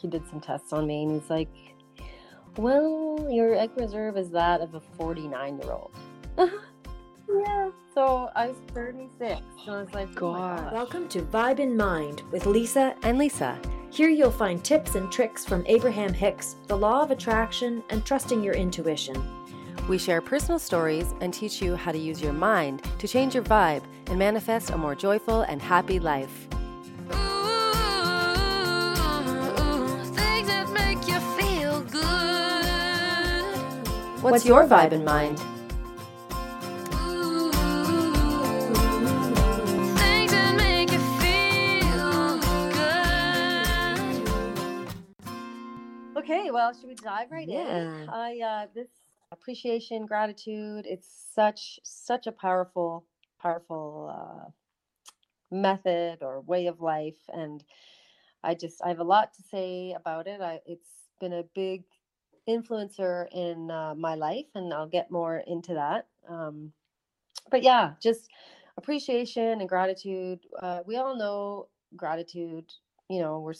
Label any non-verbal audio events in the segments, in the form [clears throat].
he did some tests on me and he's like, well, your egg reserve is that of a 49 year old. Uh-huh. yeah. So I was 36. So I was like, oh God. gosh. Welcome to Vibe in Mind with Lisa. And Lisa. Here you'll find tips and tricks from Abraham Hicks, the law of attraction, and trusting your intuition. We share personal stories and teach you how to use your mind to change your vibe and manifest a more joyful and happy life. What's, your vibe in mind? Things that make you feel good. Okay, well, should we dive right Yeah. in? I uh, this appreciation, gratitude. It's such such a powerful, powerful uh, method or way of life, and I just I have a lot to say about it. I, it's been a big influencer in uh, my life, and I'll get more into that. Um, but yeah, just appreciation and gratitude. Uh, we all know gratitude. You know, we're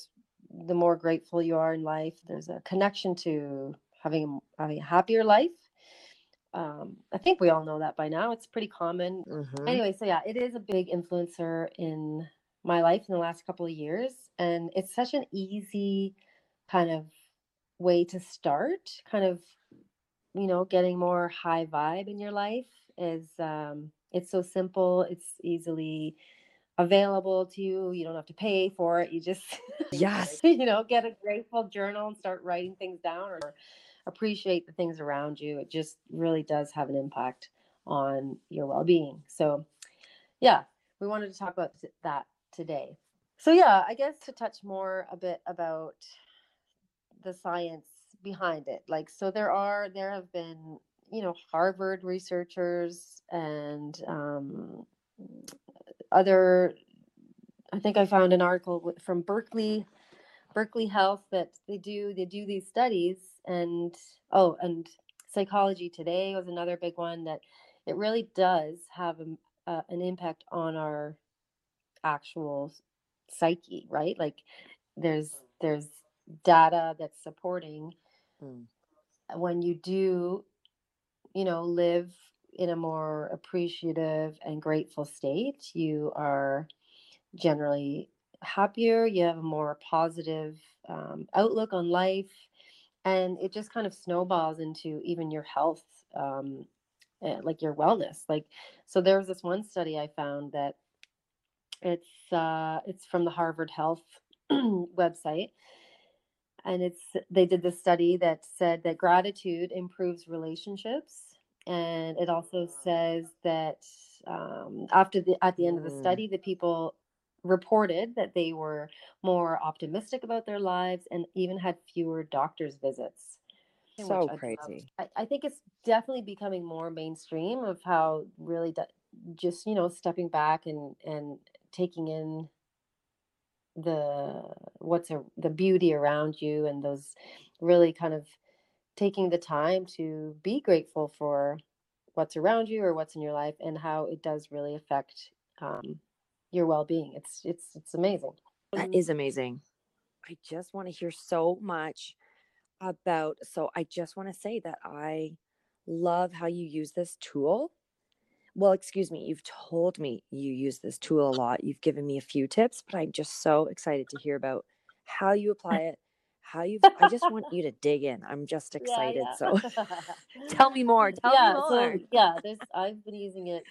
the more grateful you are in life. There's a connection to having a- having a happier life. Um, I think we all know that by now. It's pretty common. Mhm. Anyway, so yeah, it is a big influencer in my life in the last couple of years, and it's such an easy kind of way to start. Kind of, you know, getting more high vibe in your life is um, it's so simple. It's easily available to you. You don't have to pay for it. You just [laughs] Yes. you know, get a grateful journal and start writing things down or appreciate the things around you. It just really does have an impact on your well being. So, yeah, we wanted to talk about that today. So, yeah, I guess to touch more a bit about the science behind it. Like, so there are, there have been, you know, Harvard researchers and um, other, I think I found an article from Berkeley Berkeley Health that they do they do these studies and oh and Psychology Today was another big one that it really does have a, uh, an impact on our actual psyche, right? Like there's there's data that's supporting Mm. when you do you know live in a more appreciative and grateful state, you are generally happier, you have a more positive um, outlook on life, and it just kind of snowballs into even your health, um, eh, like your wellness. Like, so there was this one study I found that it's uh, it's from the Harvard Health [clears throat] website, and it's they did this study that said that gratitude improves relationships, and it also says that um, after the at the end of the Mm. study, the people reported that they were more optimistic about their lives and even had fewer doctor's visits. So crazy. I, I think it's definitely becoming more mainstream of how really d- just you know stepping back and and taking in the what's a, the beauty around you and those really kind of taking the time to be grateful for what's around you or what's in your life and how it does really affect um, your well-being it's it's it's amazing That is amazing. I just want to hear so much about. So, I just want to say that I love how you use this tool. Well, excuse me, you've told me you use this tool a lot. You've given me a few tips, but I'm just so excited to hear about how you [laughs] apply it, how you I just want you to dig in. I'm just excited. yeah. So, [laughs] [laughs] tell me more. Tell yeah, me more. so yeah, there's I've been using it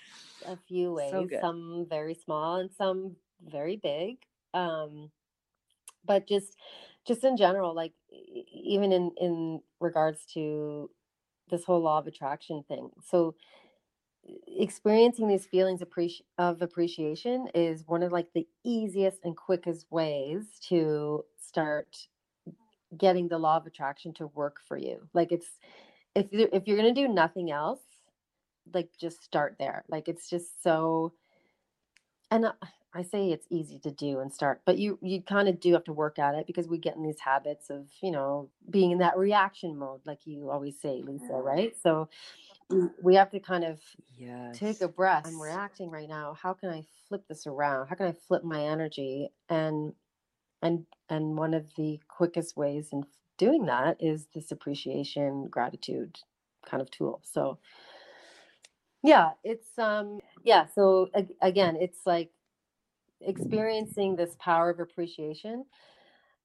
a few ways. So some very small and some very big. Um, but just just in general, like even in in regards to this whole law of attraction thing. So experiencing these feelings of appreciation is one of like the easiest and quickest ways to start getting the law of attraction to work for you. Like it's if if you're going to do nothing else, like just start there. Like it's just so and uh, I- say it's easy to do and start, but you you kind of do have to work at it because we get in these habits of, you know, being in that reaction mode like you always say, Lisa, right? So we we have to kind of Yes. take a breath. I'm reacting right now. How can I flip this around? How can I flip my energy? And and and one of the quickest ways in doing that is this appreciation gratitude kind of tool so yeah it's um yeah so ag- again it's like experiencing this power of appreciation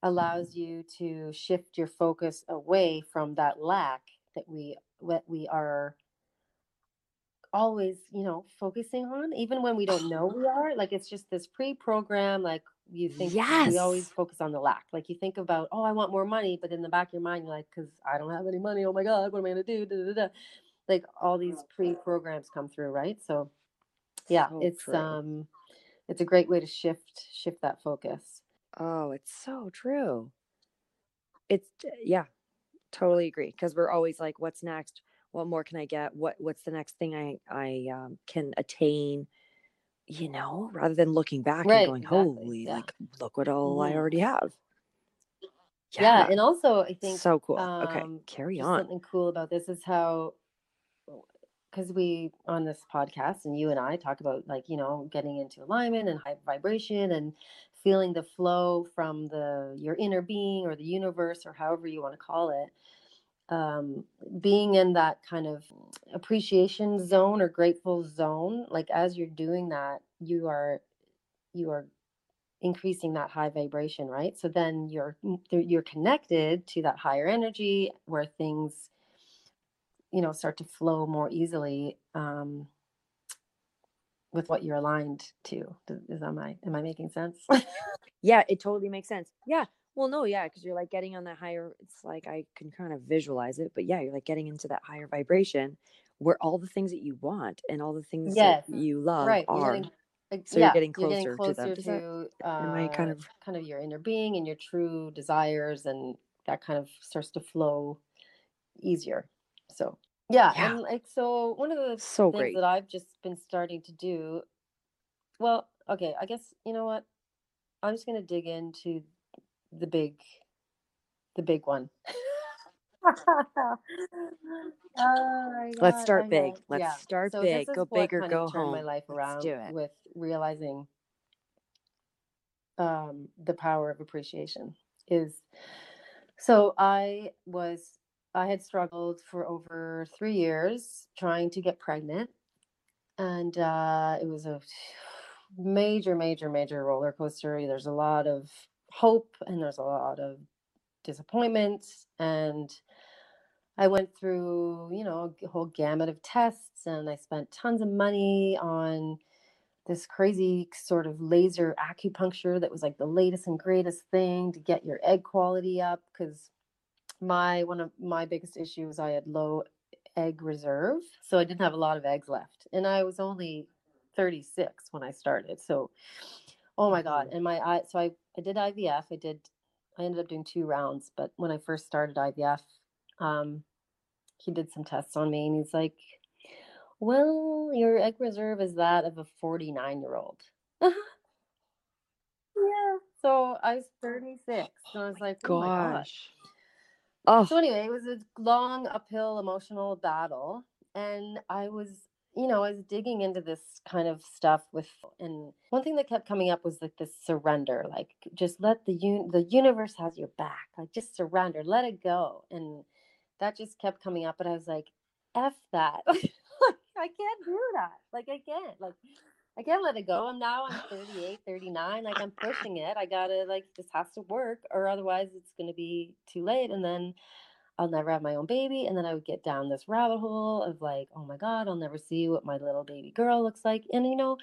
allows you to shift your focus away from that lack that we what we are always you know focusing on even when we don't know we are like it's just this pre-program like you think yes we always focus on the lack. Like you think about oh i want more money but in the back of your mind you're like because i don't have any money. Oh my god what am i going to do da, da, da. like all these pre-programs come through right? So yeah So it's true. um it's a great way to shift shift that focus Oh, it's so true. It's yeah, totally agree. Because we're always like, what's next? What more can I get? What what's the next thing I I um, can attain? You know, rather than looking back and going, exactly holy, yeah like look what all I hmm already have. yeah Yeah, and also i think so cool. Okay, um carry on. something cool about this is how because we on this podcast and you and I talk about like you know getting into alignment and high vibration and feeling the flow from the your inner being or the universe or however you want to call it um being in that kind of appreciation zone or grateful zone like as you're doing that you are you are increasing that high vibration right? So then you're you're connected to that higher energy where things you know start to flow more easily um, with what you're aligned to. Is am I am I making sense? [laughs] Yeah, it totally makes sense. Yeah. Well, no, yeah, because you're like getting on that higher, it's like I can kind of visualize it, but yeah, you're like getting into that higher vibration where all the things that you want and all the things yes, that you love right. You're are. getting like, So you're yeah, getting you're getting closer to them. closer that, to am I kind uh, of, kind of your inner being and your true desires, and that kind of starts to flow easier. So yeah, yeah, and like so one of the so things great. that I've just been starting to do. Well, okay, I guess you know what. I'm just gonna dig into the big the big one. [laughs] oh Let's start big. Let's Yeah. start So big. Go big or kind go of turned my home. life Let's around do it. with realizing um, the power of appreciation. Is so I was I had struggled for over three years trying to get pregnant, and uh, it was a [sighs] major, major, major roller coaster. There's a lot of hope and there's a lot of disappointment and I went through, you know, a whole gamut of tests and I spent tons of money on this crazy sort of laser acupuncture that was like the latest and greatest thing to get your egg quality up because my one of my biggest issues I had low egg reserve, so I didn't have a lot of eggs left. And I was only 36 when I started. So oh my god, Mhm. and my I so I I did IVF. I did I ended up doing two rounds, but when I first started IVF, um he did some tests on me and he's like, "Well, your egg reserve is that of a 49-year-old." [laughs] yeah. So I was 36. So I was like, "Oh my god." Gosh. Oh, Oh. So anyway, it was a long uphill emotional battle and I was you know, I was digging into this kind of stuff with and one thing that kept coming up was like this surrender, like just let the un- the universe has your back. Like just surrender, let it go. And that just kept coming up but I was like, F that. [laughs] like I can't do that. Like I can't. Like I can't let it go. I'm now I'm 38, 39. Like I'm pushing it. I gotta like this has to work or otherwise it's gonna be too late. And then I'll never have my own baby. And then I would get down this rabbit hole of like, oh my God, I'll never see what my little baby girl looks like. And you know,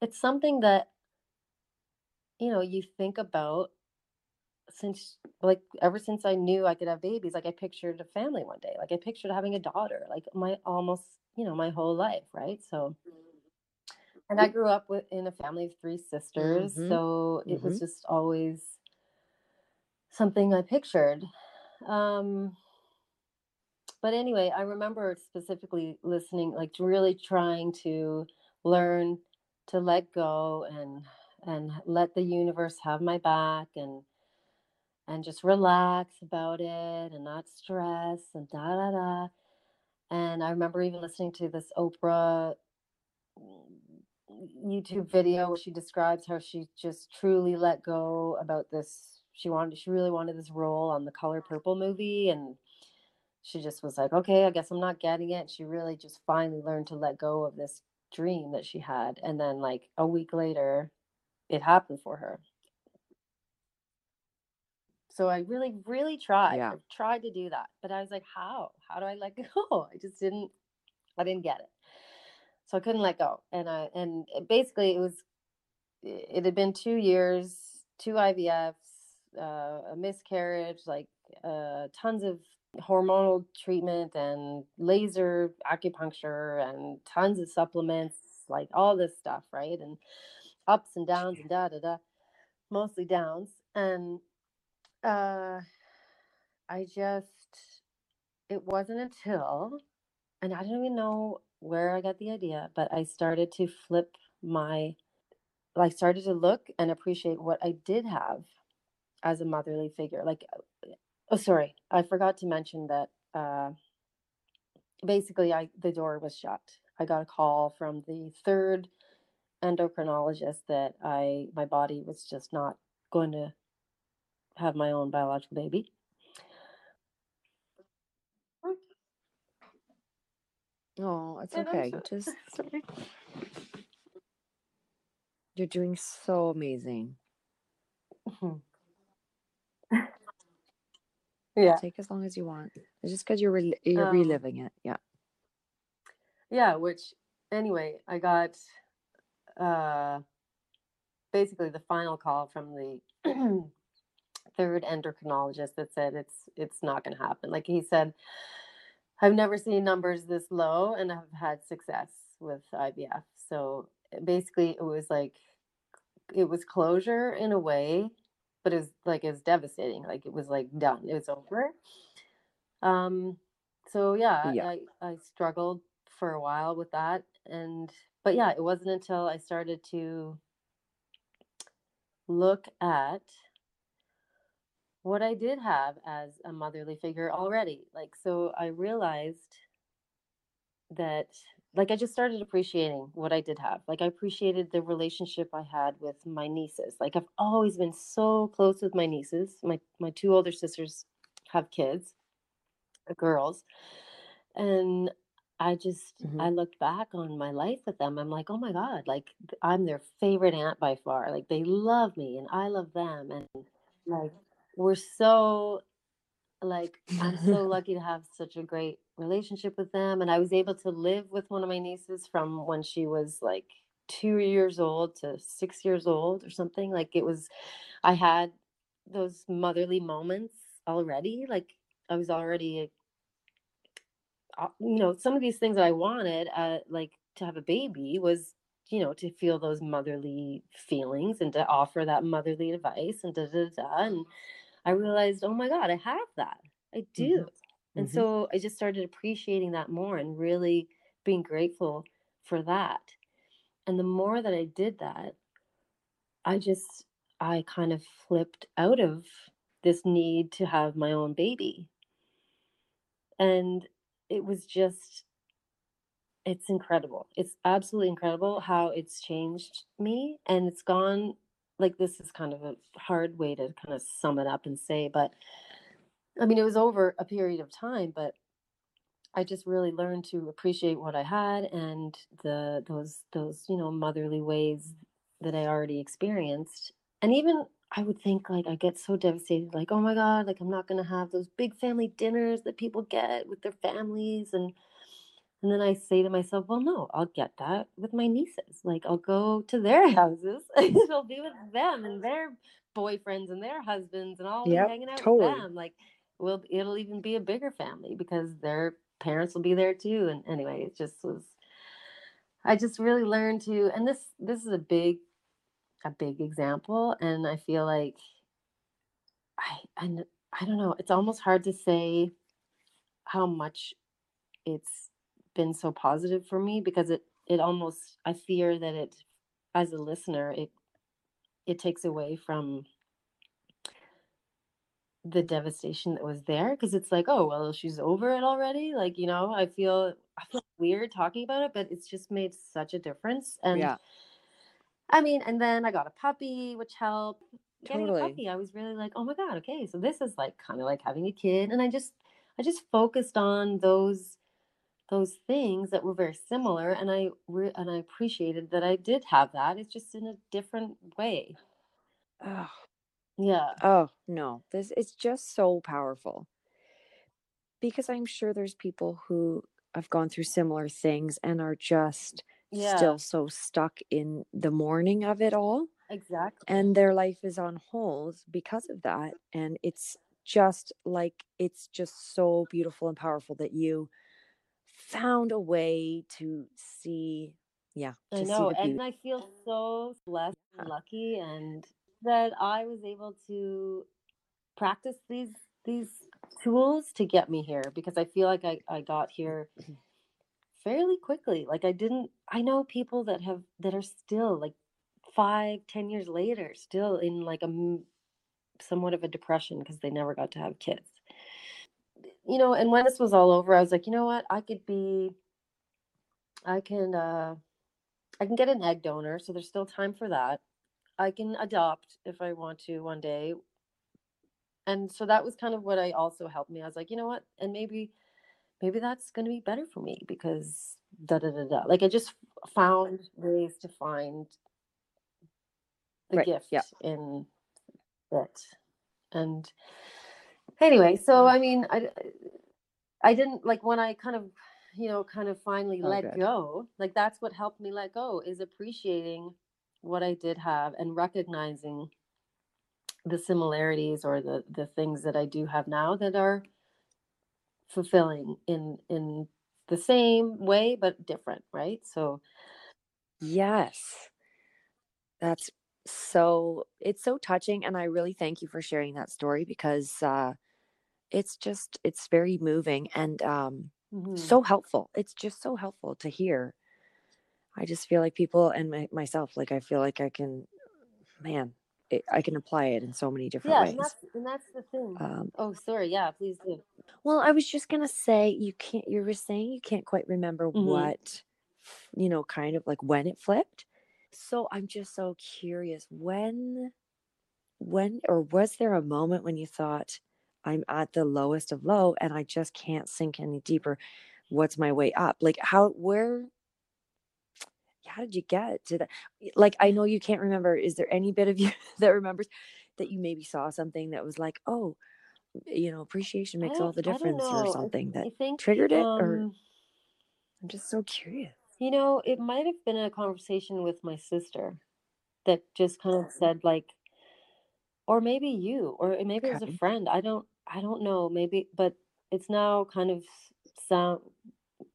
it's something that, you know, you think about since like ever since I knew I could have babies, like I pictured a family one day. Like I pictured having a daughter, like my almost, you know, my whole life, right? So mm-hmm. And I grew up with in a family of three sisters, Mhm. so it was Mhm. just always something I pictured. Um, but anyway, I remember specifically listening, like really trying to learn to let go and and let the universe have my back and and just relax about it and not stress and da da da. And I remember even listening to this Oprah YouTube video where she describes how she just truly let go about this. She wanted, she really wanted this role on the Color Purple movie, and she just was like, okay, I guess I'm not getting it. She really just finally learned to let go of this dream that she had, and then like a week later, it happened for her. So I really, really tried. Yeah. Tried to do that, but I was like, how? How do I let [laughs] go? I just didn't. I didn't get it. So I couldn't let go, and I and it- basically it was. It had been two years, two IVFs, uh, a miscarriage, like uh, tons of hormonal treatment and laser acupuncture and tons of supplements, like all this stuff, right? And ups and downs and da da da, mostly downs. And uh, I just, it wasn't until, and I don't even know where I got the idea, but I started to flip my, I started to look and appreciate what I did have as a motherly figure. Like, oh, sorry, I forgot to mention that uh, basically I the door was shut. I got a call from the third endocrinologist that I my body was just not going to have my own biological baby. Oh, it's no, okay. sure. [laughs] Just Sorry. you're doing so amazing. [laughs] Mhm. yeah, Take as long as you want. It's just because you're rel you're Um, reliving it. Yeah. yeah. Which anyway, I got uh basically the final call from the [clears throat] third endocrinologist that said it's it's not going to happen. Like he said, I've never seen numbers this low, and I've had success with IVF. So uh, basically, it was like it was closure in a way, but it was like it was devastating. Like it was like done. It was over. Um. So yeah, Yeah. I I struggled for a while with that, and but yeah, it wasn't until I started to look at what I did have as a motherly figure already. Like, so I realized that, like, I just started appreciating what I did have. Like, I appreciated the relationship I had with my nieces. Like, I've always been so close with my nieces. My my two older sisters have kids, uh, girls, and I just Mhm. I looked back on my life with them. I'm like, oh my god, like I'm their favorite aunt by far. Like they love me and I love them, and like we're so like I'm so [laughs] lucky to have such a great relationship with them. And I was able to live with one of my nieces from when she was like two years old to six years old or something. Like it was, I had those motherly moments already. Like I was already, uh, you know, some of these things that I wanted, uh, like to have a baby was, you know, to feel those motherly feelings and to offer that motherly advice and da da da. And I realized, oh my God, I have that. I do. And Mhm. so I just started appreciating that more and really being grateful for that. And the more that I did that, I just, I kind of flipped out of this need to have my own baby. And it was just, it's incredible. It's absolutely incredible how it's changed me. And it's gone, like, this is kind of a hard way to kind of sum it up and say, but I mean, it was over a period of time, but I just really learned to appreciate what I had and the those those you know motherly ways that I already experienced. And even I would think like I get so devastated, like oh my god, like I'm not gonna have those big family dinners that people get with their families, and and then I say to myself, well, no, I'll get that with my nieces. Like I'll go to their [laughs] houses and I'll be with them and their boyfriends and their husbands, and be Yep, hanging out totally. with them. Like will it'll even be a bigger family because their parents will be there too and anyway it just was i just really learned to and this this is a big a big example and i feel like i and i don't know it's almost hard to say how much it's been so positive for me because it it almost i fear that it as a listener it it takes away from the devastation that was there because it's like oh well she's over it already like you know i feel i feel weird talking about it but it's just made such a difference and Yeah. I mean, and then I got a puppy, which helped. Getting Totally. a puppy, I was really like, oh my god, okay, so this is like kind of like having a kid, and I just, I just focused on those, those things that were very similar, and I re- and I appreciated that I did have that. It's just in a different way. Oh, Yeah. oh no, this it's just so powerful. Because I'm sure there's people who have gone through similar things and are just Yeah. still so stuck in the mourning of it all. Exactly. and their life is on hold because of that and it's just like it's just so beautiful and powerful that you found a way to see yeah to I know, and I feel so blessed and lucky, and that I was able to practice these these tools to get me here because I feel like I, I got mm, here mm-hmm. fairly quickly. Like I didn't. I know people that have that are still like five, ten years later, still in like a somewhat of a depression because they never got to have kids. You know, and when this was all over, I was like, you know what? I could be. I can. uh I can get an egg donor, so there's still time for that. I can adopt if I want to one day. And so that was kind of what I also helped me. I was like, you know what? And maybe maybe that's going to be better for me because da da da da. Like I just found ways to find the Right, gift yeah. in it. And anyway, so I mean, I I didn't like when I kind of you know kind of finally Oh, let good. go. Like that's what helped me let go is appreciating what I did have and recognizing the similarities or the the things that I do have now that are fulfilling in in the same way but different, right? So yes that's so it's so touching and i really thank you for sharing that story because uh it's just it's very moving and um mhm. so helpful it's just so helpful to hear i just feel like people and my, myself like i feel like i can man it, i can apply it in so many different yeah, ways and that's and that's the thing. um oh, sorry. Yeah, please do. well i was just gonna say you can't you were saying you can't quite remember Mhm. what you know kind of like when it flipped so i'm just so curious when when or was there a moment when you thought i'm at the lowest of low and i just can't sink any deeper. What's my way up? Like how where how did you get to that? Like i know you can't remember. Is there any bit of you [laughs] that remembers that you maybe saw something that was like oh you know appreciation makes all the difference or something that think triggered it or um, i'm just so curious. You know, it might have been a conversation with my sister that just kind of said like, or maybe you, or maybe it was a friend. I don't, I don't know. Maybe, but it's now kind of sound.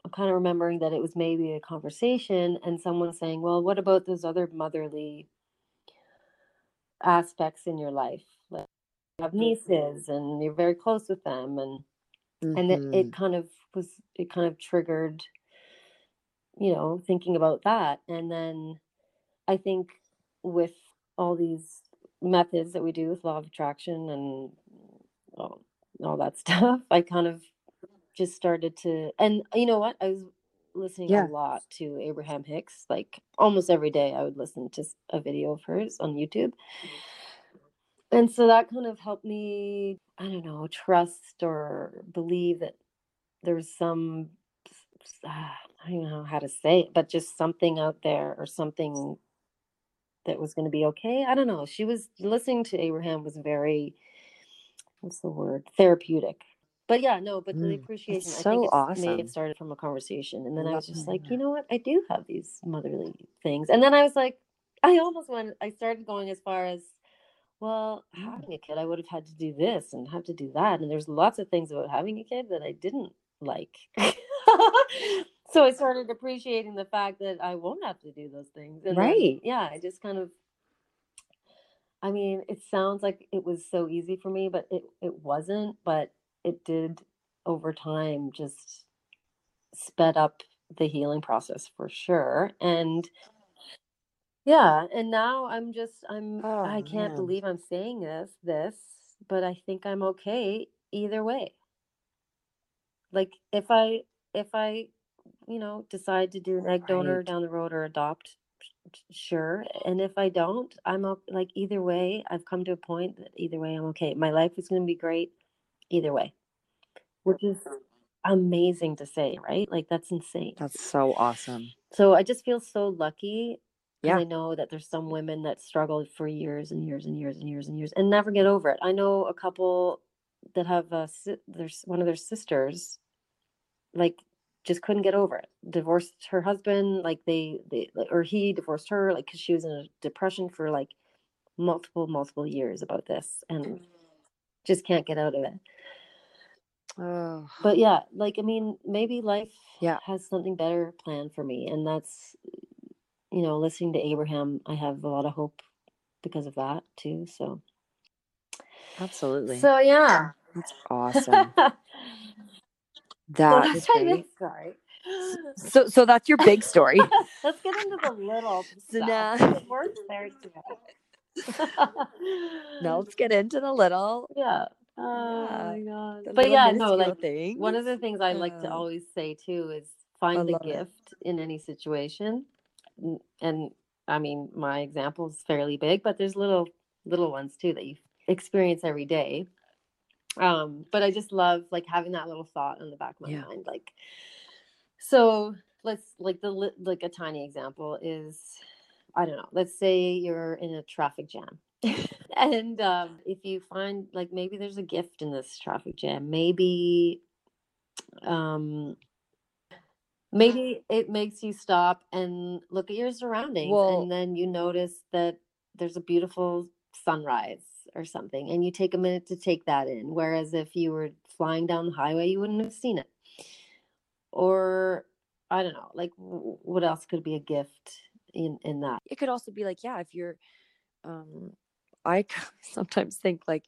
I'm kind of remembering that it was maybe a conversation and someone saying, "Well, what about those other motherly aspects in your life? Like you have mm-hmm. nieces and you're very close with them, and and it, it mm-hmm. kind of was it kind of triggered you know thinking about that and then i think with all these methods that we do with law of attraction and all, all that [laughs] stuff i kind of just started to and you know what i was listening Yeah. a lot to abraham hicks like almost every day i would listen to a video of hers on youtube and so that kind of helped me i don't know trust or believe that there's some ah, i don't know how to say it but just something out there or something that was going to be okay i don't know she was listening to abraham was very what's the word therapeutic. But yeah no but the Mm, that's appreciation i so think it's, may awesome. have started from a conversation and then i was just like you know what? I do have these motherly things. And then i was like i almost went i started going as far as well having a kid i would have had to do this and have to do that and there's lots of things about having a kid that i didn't like [laughs] so i started appreciating the fact that i won't have to do those things and then, Right. yeah i just kind of i mean it sounds like it was so easy for me but it, it wasn't but it did over time just sped up the healing process for sure and yeah and now i'm just i'm Oh, i can't man. believe i'm saying this this but i think i'm okay either way like if i if i you know decide to do an egg donor Right. down the road or adopt sure. And if I don't, I'm like either way. I've come to a point that either way I'm okay. My life is going to be great either way, which is amazing to say, right? Like that's insane. That's so awesome. So I just feel so lucky. Yeah. I know that there's some women that struggle for years and years and years and years and years and never get over it. I know a couple that have a there's one of their sisters like just couldn't get over it. Divorced her husband, like they they or he divorced her like cuz she was in a depression for like multiple multiple years about this and just mm. can't get out of it. Oh, But yeah, like I mean, maybe life Yeah. has something better planned for me, and that's you know, listening to Abraham, I have a lot of hope because of that too. So, absolutely. so yeah, That's awesome. [laughs] so That is that's my big story. So, so that's your big story. [laughs] Let's get into the [laughs] little So stuff. now- We're there too. now let's [laughs] get into the little. yeah. Oh Yeah, my god. the But yeah, no, like things. one of the things I like to always say too is find the love it. gift in any situation. And I mean, my example is fairly big, but there's little little ones too that you experience every day. Um, but I just love like having that little thought in the back of my Yeah. mind. Like, so let's like the like a tiny example is, I don't know. Let's say you're in a traffic jam. [laughs] and um, if you find like maybe there's a gift in this traffic jam maybe um maybe it makes you stop and look at your surroundings Well- and then you notice that there's a beautiful sunrise or something and you take a minute to take that in whereas if you were flying down the highway you wouldn't have seen it or i don't know like what else could be a gift in in that It could also be like, yeah, if you're, um, I [laughs] sometimes think like,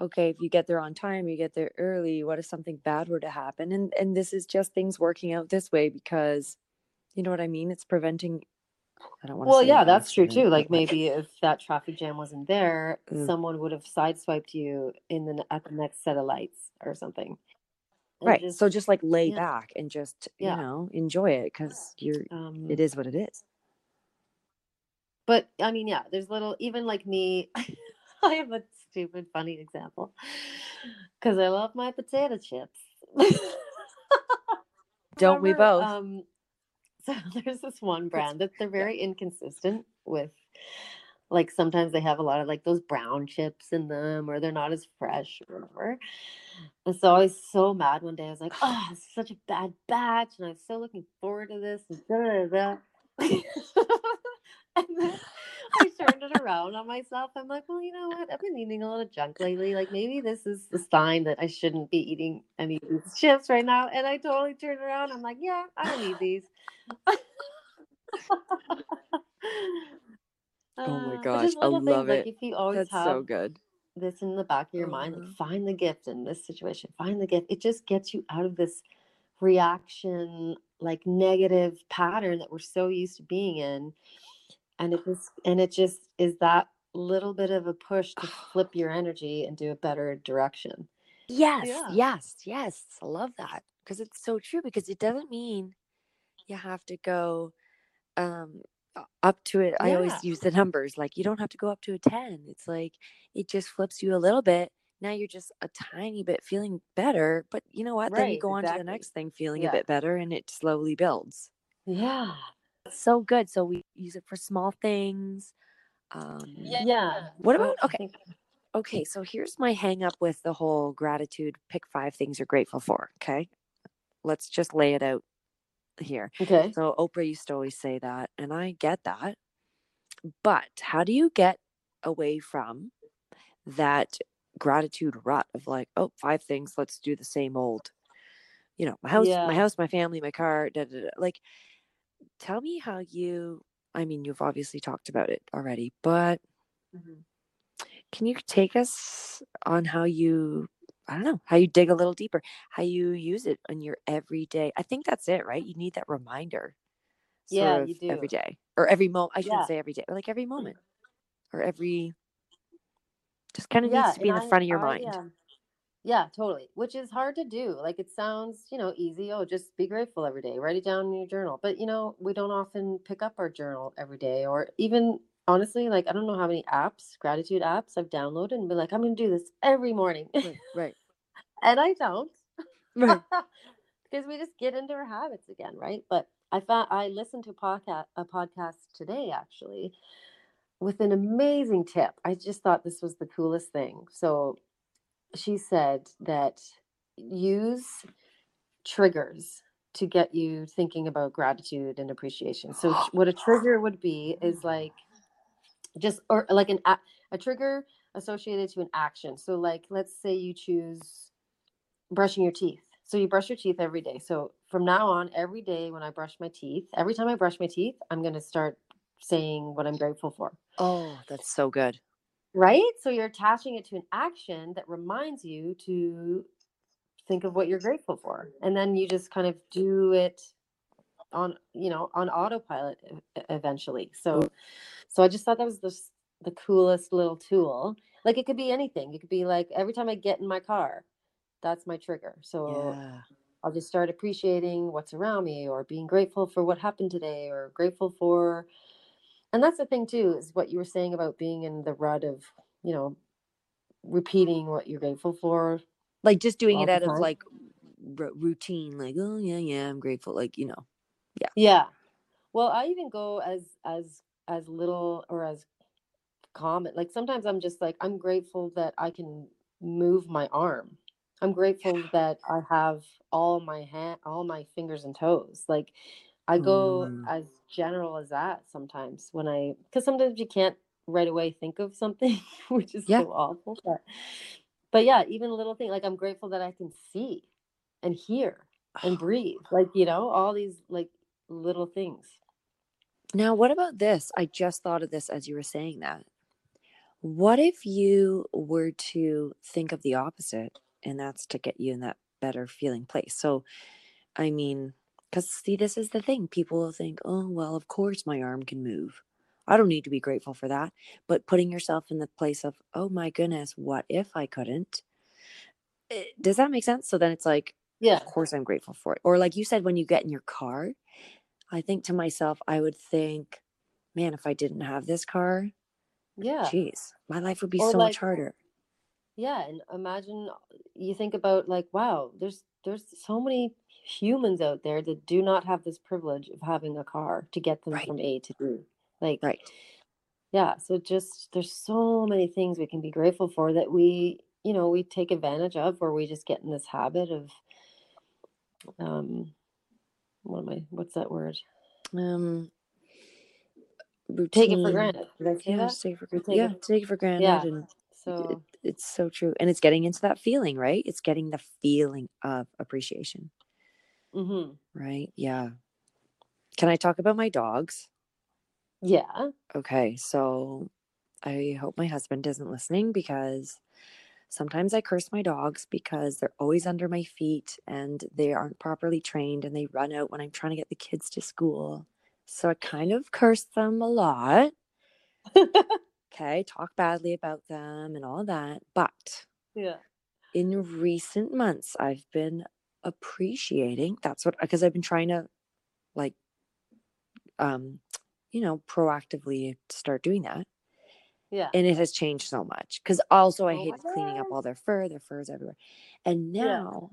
okay, if you get there on time, you get there early. What if something bad were to happen? And and this is just things working out this way because, you know what I mean? It's preventing. I don't want. Well, yeah, that's true too. Like maybe if that traffic jam wasn't there, Mm. someone would have sideswiped you in the at the next set of lights or something. And right. just, so just like lay yeah. back and just Yeah. you know enjoy it because you're. um, It is what it is. But I mean, yeah, there's little even like me. [laughs] I have a stupid funny example because I love my potato chips. [laughs] Don't we both? Um, so [laughs] there's this one brand that they're very inconsistent with. Like sometimes they have a lot of like those brown chips in them, or they're not as fresh or whatever. And so I was so mad one day. I was like, "Oh, it's such a bad batch," and I was so looking forward to this. And, da, da, da. [laughs] and then I turned it around on myself. I'm like, well, you know what? I've been eating a lot of junk lately. Like maybe this is the sign that I shouldn't be eating any of these chips right now. And I totally turned around. I'm like, yeah, I don't need these. [laughs] Oh my Uh, gosh, just I love Like it. if you always That's have so good. this in the back of your mind, like find the gift in this situation, find the gift. It just gets you out of this reaction, like negative pattern that we're so used to being in. And it just and it just is that little bit of a push to flip your [sighs] energy into a better direction. Yes, Yeah. yes, yes. I love that because it's so true. Because it doesn't mean you have to go um up to it. I always use the numbers like you don't have to go up to a 10. It's like it just flips you a little bit. Now you're just a tiny bit feeling better, but you know what? Then you go on to the next thing feeling Yeah. a bit better and it slowly builds. Yeah. It's so good. So we use it for small things. Um Yeah. What about- okay. Okay, so here's my hang up with the whole gratitude. Pick five things you're grateful for. Okay. Let's just lay it out here. Okay. So Oprah used to always say that, and I get that. But how do you get away from that gratitude rut of like, oh, five things, let's do the same old, you know, my house, Yeah. my house, my family, my car, da, da, da. like tell me how you I mean, you've obviously talked about it already, but Mhm. can you take us on how you i don't know how you dig a little deeper how you use it in your everyday i think that's it right you need that reminder Yeah, you do. day or every moment i shouldn't Yeah. say every day or like every moment or every just kind of Yeah, needs to be in the I- front of your I, mind um, Yeah, totally. Which is hard to do. Like it sounds, you know, easy. Oh, just be grateful every day. Write it down in your journal. But you know, we don't often pick up our journal every day or even honestly, like I don't know how many apps, gratitude apps I've downloaded and be like, I'm gonna do this every morning. Right. Right. [laughs] and I don't. right. [laughs] because we just get into our habits again, right? But I found I listened to a podcast a podcast today actually with an amazing tip. I just thought this was the coolest thing. So she said that use triggers to get you thinking about gratitude and appreciation. So what a trigger would be is like just or like an a, a trigger associated to an action. So like let's say you choose brushing your teeth. So you brush your teeth every day. So from now on every day when I brush my teeth, every time I brush my teeth, I'm going to start saying what I'm grateful for. Oh, that's so good. Right? So you're attaching it to an action that reminds you to think of what you're grateful for. And then you just kind of do it on, you know, on autopilot eventually. So so I just thought that was the the coolest little tool. Like it could be anything. It could be like every time I get in my car, that's my trigger. So Yeah. I'll just start appreciating what's around me or being grateful for what happened today or grateful for and that's the thing too is what you were saying about being in the rut of you know repeating what you're grateful for Like just doing it out of like r- routine, like, oh, yeah, yeah, I'm grateful. Like, you know, Yeah. yeah well i even go as as as little or as common like sometimes i'm just like i'm grateful that i can move my arm i'm grateful that i have all my hand all my fingers and toes like i go Mm. as general as that sometimes when i because sometimes you can't right away think of something [laughs] which is Yeah. so awful but but yeah even a little thing like i'm grateful that i can see and hear and [sighs] breathe like you know all these like little things Now, what about this? I just thought of this as you were saying that. What if you were to think of the opposite, and that's to get you in that better feeling place? So, I mean, because see, this is the thing. People will think, oh, well, of course my arm can move. I don't need to be grateful for that. But putting yourself in the place of, oh my goodness, what if I couldn't? Eh, Does that make sense? So then it's like, yeah of course I'm grateful for it. Or like you said, when you get in your car, I think to myself, I would think, man, if I didn't have this car, yeah geez, my life would be Or so like- much harder. yeah and imagine you think about like wow there's there's so many humans out there that do not have this privilege of having a car to get them Right. from a to b like Right. yeah so just there's so many things we can be grateful for that we you know we take advantage of where we just get in this habit of um what am i what's that word Um, take it for granted did i say Yeah, take it for granted. take Yeah, it- take it for granted. Yeah. And so it, it's so true. And it's getting into that feeling, right? It's getting the feeling of appreciation, hmm right? Yeah. Can I talk about my dogs? yeah Okay, so I hope my husband isn't listening because sometimes I curse my dogs because they're always under my feet and they aren't properly trained and they run out when I'm trying to get the kids to school. So I kind of curse them a lot. [laughs] Okay, talk badly about them and all that. But yeah in recent months, I've been appreciating that's what because I've been trying to like um you know proactively start doing that. Yeah. And it has changed so much because also i Oh hate cleaning up all their fur their fur's everywhere. And Yeah. now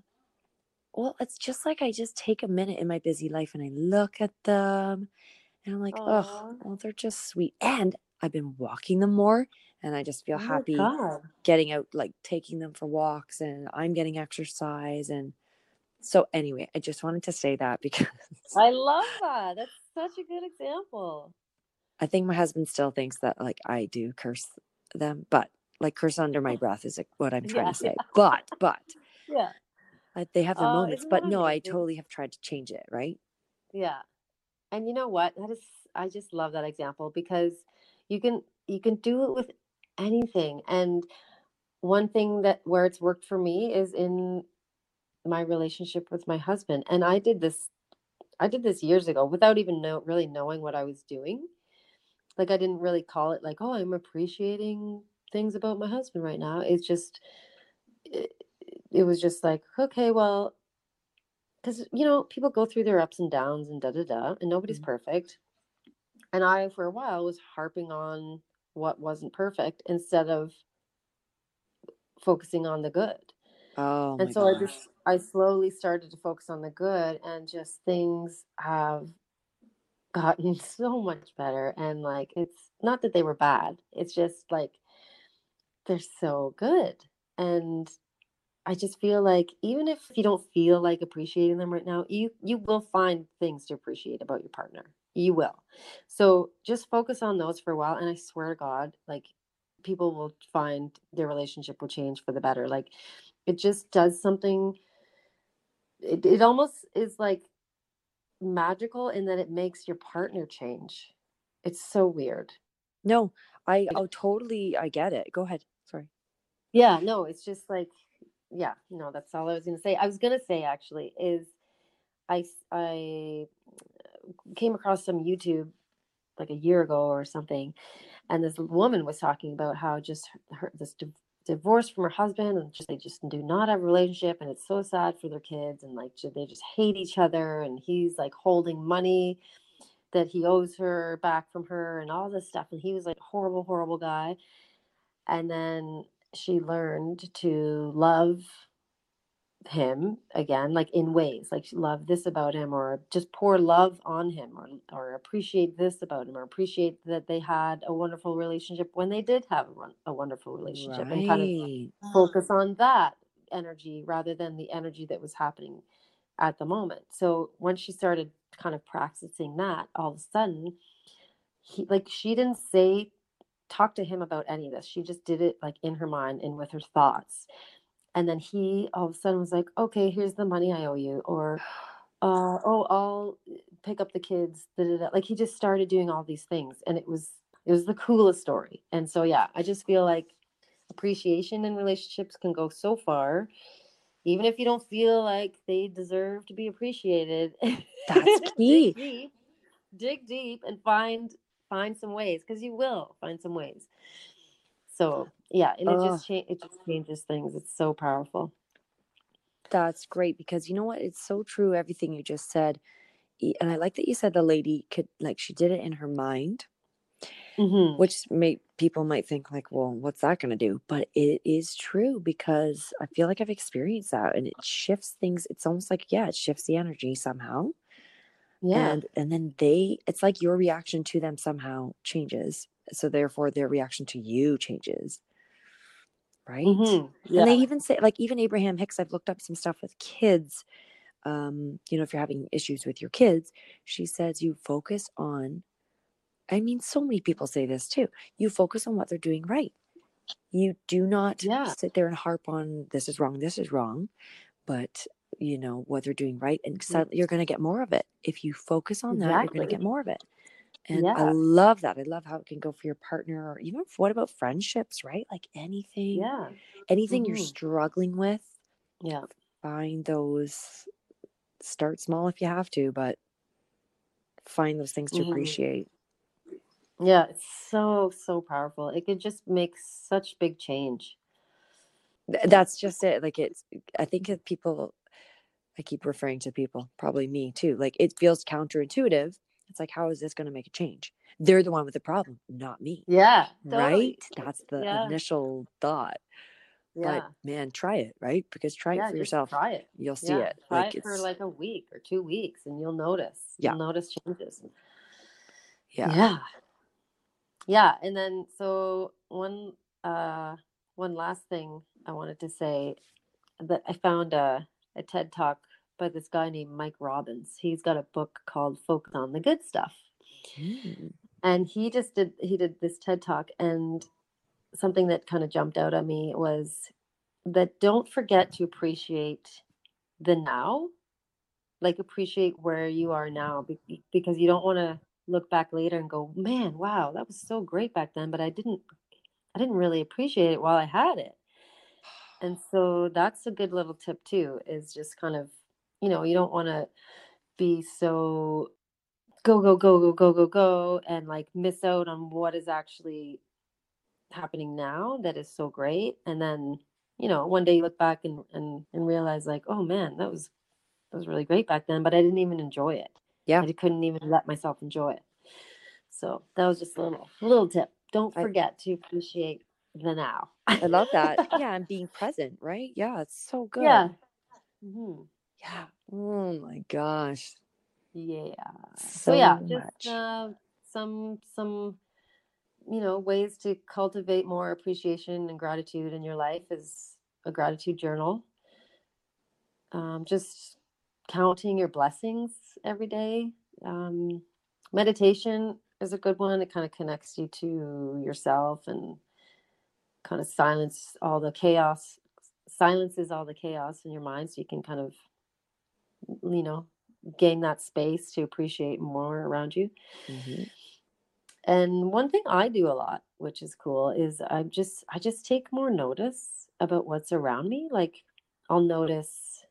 well it's just like i just take a minute in my busy life and i look at them and i'm like oh well they're just sweet. And i've been walking them more and i just feel Oh happy getting out like taking them for walks and i'm getting exercise and so anyway i just wanted to say that because I love that. That's such a good example. I think my husband still thinks that like I do curse them, but like curse under my [laughs] breath is like, what I'm trying Yeah, to say. But but [laughs] Yeah. uh, they have their Oh, moments. But no, I totally have tried to change it. Right? Yeah. And you know what? That is I just love that example because you can you can do it with anything. And one thing that where it's worked for me is in my relationship with my husband. And I did this I did this years ago without even know really knowing what I was doing. Like I didn't really call it like, oh, I'm appreciating things about my husband right now. It's just it, it was just like, okay, well, because you know, people go through their ups and downs and da da da, and nobody's Mhm. perfect. And I, for a while, was harping on what wasn't perfect instead of focusing on the good. Oh and my so I just I slowly started to focus on the good and just things have gotten [laughs] so much better and like it's not that they were bad it's just like they're so good and I just feel like even if you don't feel like appreciating them right now you you will find things to appreciate about your partner you will. So just focus on those for a while and I swear to god like people will find their relationship will change for the better like it just does something it, it almost is like magical in that it makes your partner change it's so weird No, I oh totally I get it. Go ahead. Sorry. yeah no it's just like yeah no that's all i was going to say i was going to say actually is I I came across some youtube like a year ago or something and this woman was talking about how just her this div- divorce from her husband and just they just do not have a relationship and it's so sad for their kids and like they just hate each other and he's like holding money that he owes her back from her and all this stuff and he was like horrible horrible guy. And then she learned to love him again like in ways like she love this about him or just pour love on him or or appreciate this about him or appreciate that they had a wonderful relationship when they did have a, a wonderful relationship and kind of focus ah. on that energy rather than the energy that was happening at the moment. So once she started kind of practicing that all of a sudden he like she didn't say talk to him about any of this. She just did it like in her mind and with her thoughts and then he all of a sudden was like okay here's the money i owe you or [sighs] uh, oh i'll pick up the kids da, da, da. like he just started doing all these things and it was it was the coolest story and so yeah i just feel like appreciation in relationships can go so far even if you don't feel like they deserve to be appreciated That's [laughs] key. dig deep dig deep and find find some ways because you will find some ways so yeah and it just cha- it just changes things it's so powerful That's great because you know what? It's so true everything you just said. And I like that you said the lady could like she did it in her mind, Mhm. which may people might think like, well, what's that going to do? But it is true because I feel like I've experienced that and it shifts things. It's almost like yeah, it shifts the energy somehow. Yeah And and then they it's like your reaction to them somehow changes. So therefore their reaction to you changes. Right? Mhm. And they even say, like, even Abraham Hicks, I've looked up some stuff with kids. Um, you know, if you're having issues with your kids, she says you focus on, I mean, so many people say this too. You focus on what they're doing right. You do not Yeah. sit there and harp on this is wrong, this is wrong, but you know what they're doing right, and suddenly you're going to get more of it. If you focus on that, you're going to get more of it. And I love that. I love how it can go for your partner, or even what about friendships, right? Like anything, yeah anything you're Mhm. struggling with, yeah find those start small if you have to but find those things to Mhm. appreciate yeah it's so so powerful it could just make such big change that's just it like it's i think that people i keep referring to people probably me too like it feels counterintuitive it's like how is this going to make a change? They're the one with the problem not me yeah right? that's the Yeah. initial thought yeah. but man try it right? Because try yeah it for yourself try it. you'll see yeah it try like it for like a week or two weeks and you'll notice Yeah. you'll notice changes. Yeah. Yeah. Yeah and then so one uh one last thing i wanted to say that i found a, a ted talk by this guy named mike robbins. He's got a book called focus on the good stuff. Mm. and he just did he did this ted talk and something that kind of jumped out at me was that don't forget to appreciate the now. Like appreciate where you are now because you don't want to look back later and go man wow that was so great back then but i didn't i didn't really appreciate it while i had it and so that's a good little tip too is just kind of you know you don't want to be so go go go go go go go and like miss out on what is actually happening now that is so great and then you know, one day you look back and and and realize like, oh man, that was that was really great back then, but I didn't even enjoy it. Yeah. I couldn't even let myself enjoy it. So that was just a little little tip. Don't I- forget to appreciate the now. I love that. [laughs] yeah, and being present, right? Yeah, it's so good. Yeah. hmm Yeah. Oh my gosh. Yeah. So So, yeah, much. just uh, some some you know ways to cultivate more appreciation and gratitude in your life is a gratitude journal. Um, just counting your blessings every day. Um, meditation is a good one. It kind of connects you to yourself and kind of silence all the chaos, silences all the chaos in your mind, so you can kind of you know gain that space to appreciate more around you. Mhm. And one thing I do a lot, which is cool, is I just I just take more notice about what's around me. Like I'll notice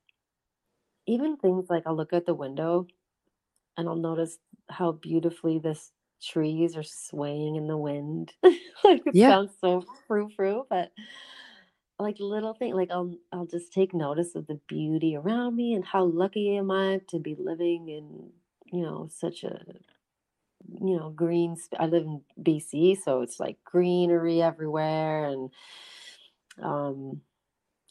even things like I'll look out the window and I'll notice how beautifully this trees are swaying in the wind. [laughs] like it Yeah. sounds so frou frou, but like little thing like I'll I'll just take notice of the beauty around me and how lucky am I to be living in, you know, such a you know, green sp- I live in BC, so it's like greenery everywhere and um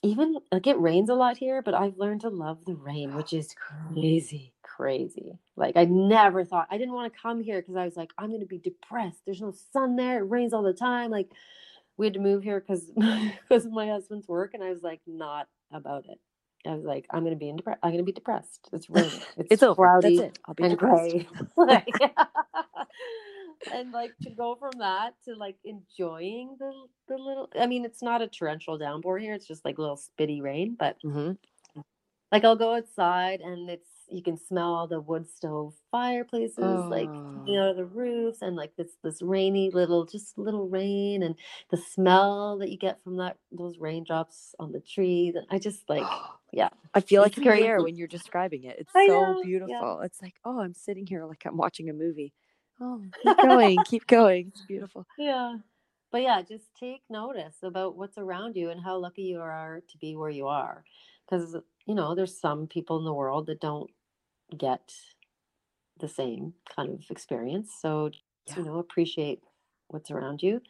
even like it rains a lot here, but I've learned to love the rain, which is crazy, crazy. Like I never thought I didn't want to come here because I was like, I'm gonna be depressed. There's no sun there, it rains all the time. Like we had to move here because because [laughs] of my husband's work, and I was like, not about it. I was like, I'm gonna be in depre- I'm gonna be depressed. It's raining. It's, It's cloudy it. I'll be and depressed. gray. [laughs] [laughs] like, and like to go from that to like enjoying the the little. I mean, it's not a torrential downpour here. It's just like little spitty rain, but Mhm. like I'll go outside and it's you can smell all the wood stove fireplaces like coming Oh. out of the roofs and like this this rainy little just little rain and the smell that you get from that those raindrops on the trees and I just like [gasps] yeah I feel like It's crazy. when you're describing it. It's I so know, yeah. beautiful. It's like, oh, I'm sitting here like I'm watching a movie. Oh, keep [laughs] going, keep going. It's beautiful. yeah but yeah just take notice about what's around you and how lucky you are to be where you are because you know there's some people in the world that don't get the same kind of experience so Yeah. you know appreciate what's around you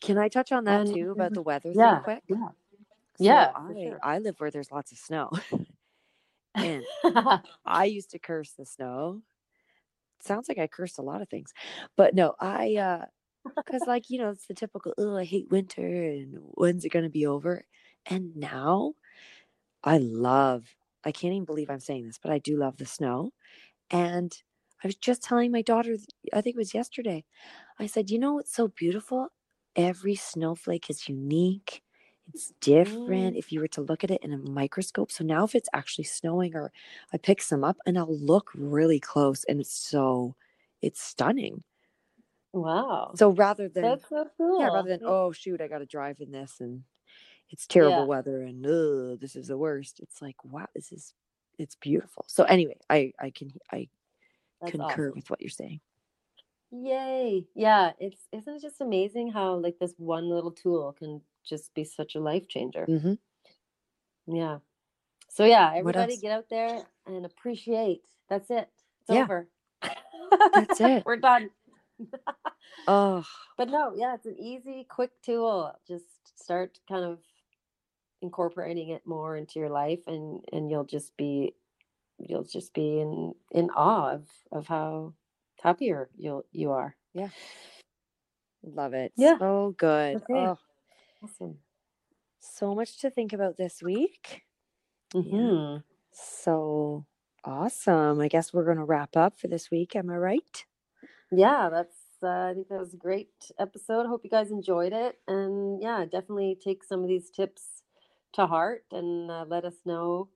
Can I touch on that And- too about the [laughs] weather yeah thing quick? yeah So Yeah, I, sure. I live where there's lots of snow. [laughs] and I used to curse the snow. Sounds like I cursed a lot of things. But no, I uh because like, you know, it's the typical, oh, I hate winter and when's it gonna be over? And now I love I can't even believe I'm saying this, but I do love the snow. And I was just telling my daughter, I think it was yesterday, I said, you know it's so beautiful? Every snowflake is unique. It's different Mm. if you were to look at it in a microscope. So now, if it's actually snowing, or I pick some up and I'll look really close, and it's so, it's stunning. wow So rather than, so cool yeah, rather than, oh, shoot, I got to drive in this and it's terrible Yeah. weather and Ugh, this is the worst. It's like, wow, this is, it's beautiful. So anyway, I, I can, I that's concur awesome. with what you're saying. Yay. Yeah, it's isn't it just amazing how like this one little tool can just be such a life changer. hmm Yeah. So yeah, everybody get out there and appreciate. That's it. It's Yeah. over. That's [laughs] it. We're done. Oh, [laughs] But no, yeah, it's an easy, quick tool. Just start kind of incorporating it more into your life and and you'll just be you'll just be in in awe of of how happier you'll you are. Yeah love it. Yeah. So good. Okay. Oh, Awesome. so much to think about this week. hmm So awesome. I guess we're going to wrap up for this week. Am I right? Yeah, that's. Uh, I think that was a great episode. Hope you guys enjoyed it, and yeah, definitely take some of these tips to heart, and uh, let us know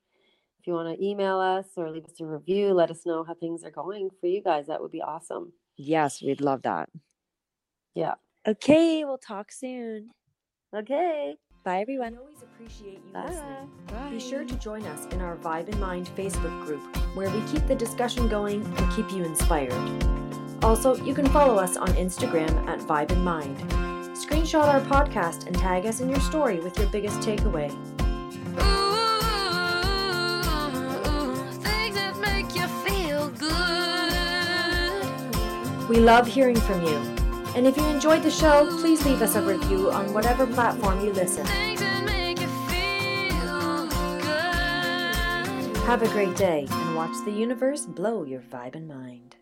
if you want to email us or leave us a review. Let us know how things are going for you guys. That would be awesome. Yes, we'd love that. Yeah. Okay, we'll talk soon. Okay. Bye, We everyone. always appreciate you Bye. listening. Bye. Be sure to join us in our Vibe in Mind Facebook group, where we keep the discussion going and keep you inspired. Also, you can follow us on Instagram at Vibe in Mind. Screenshot our podcast and tag us in your story with your biggest takeaway. We love hearing from you. And if you enjoyed the show, please leave us a review on whatever platform you listen. Have a great day and watch the universe blow your vibe and mind.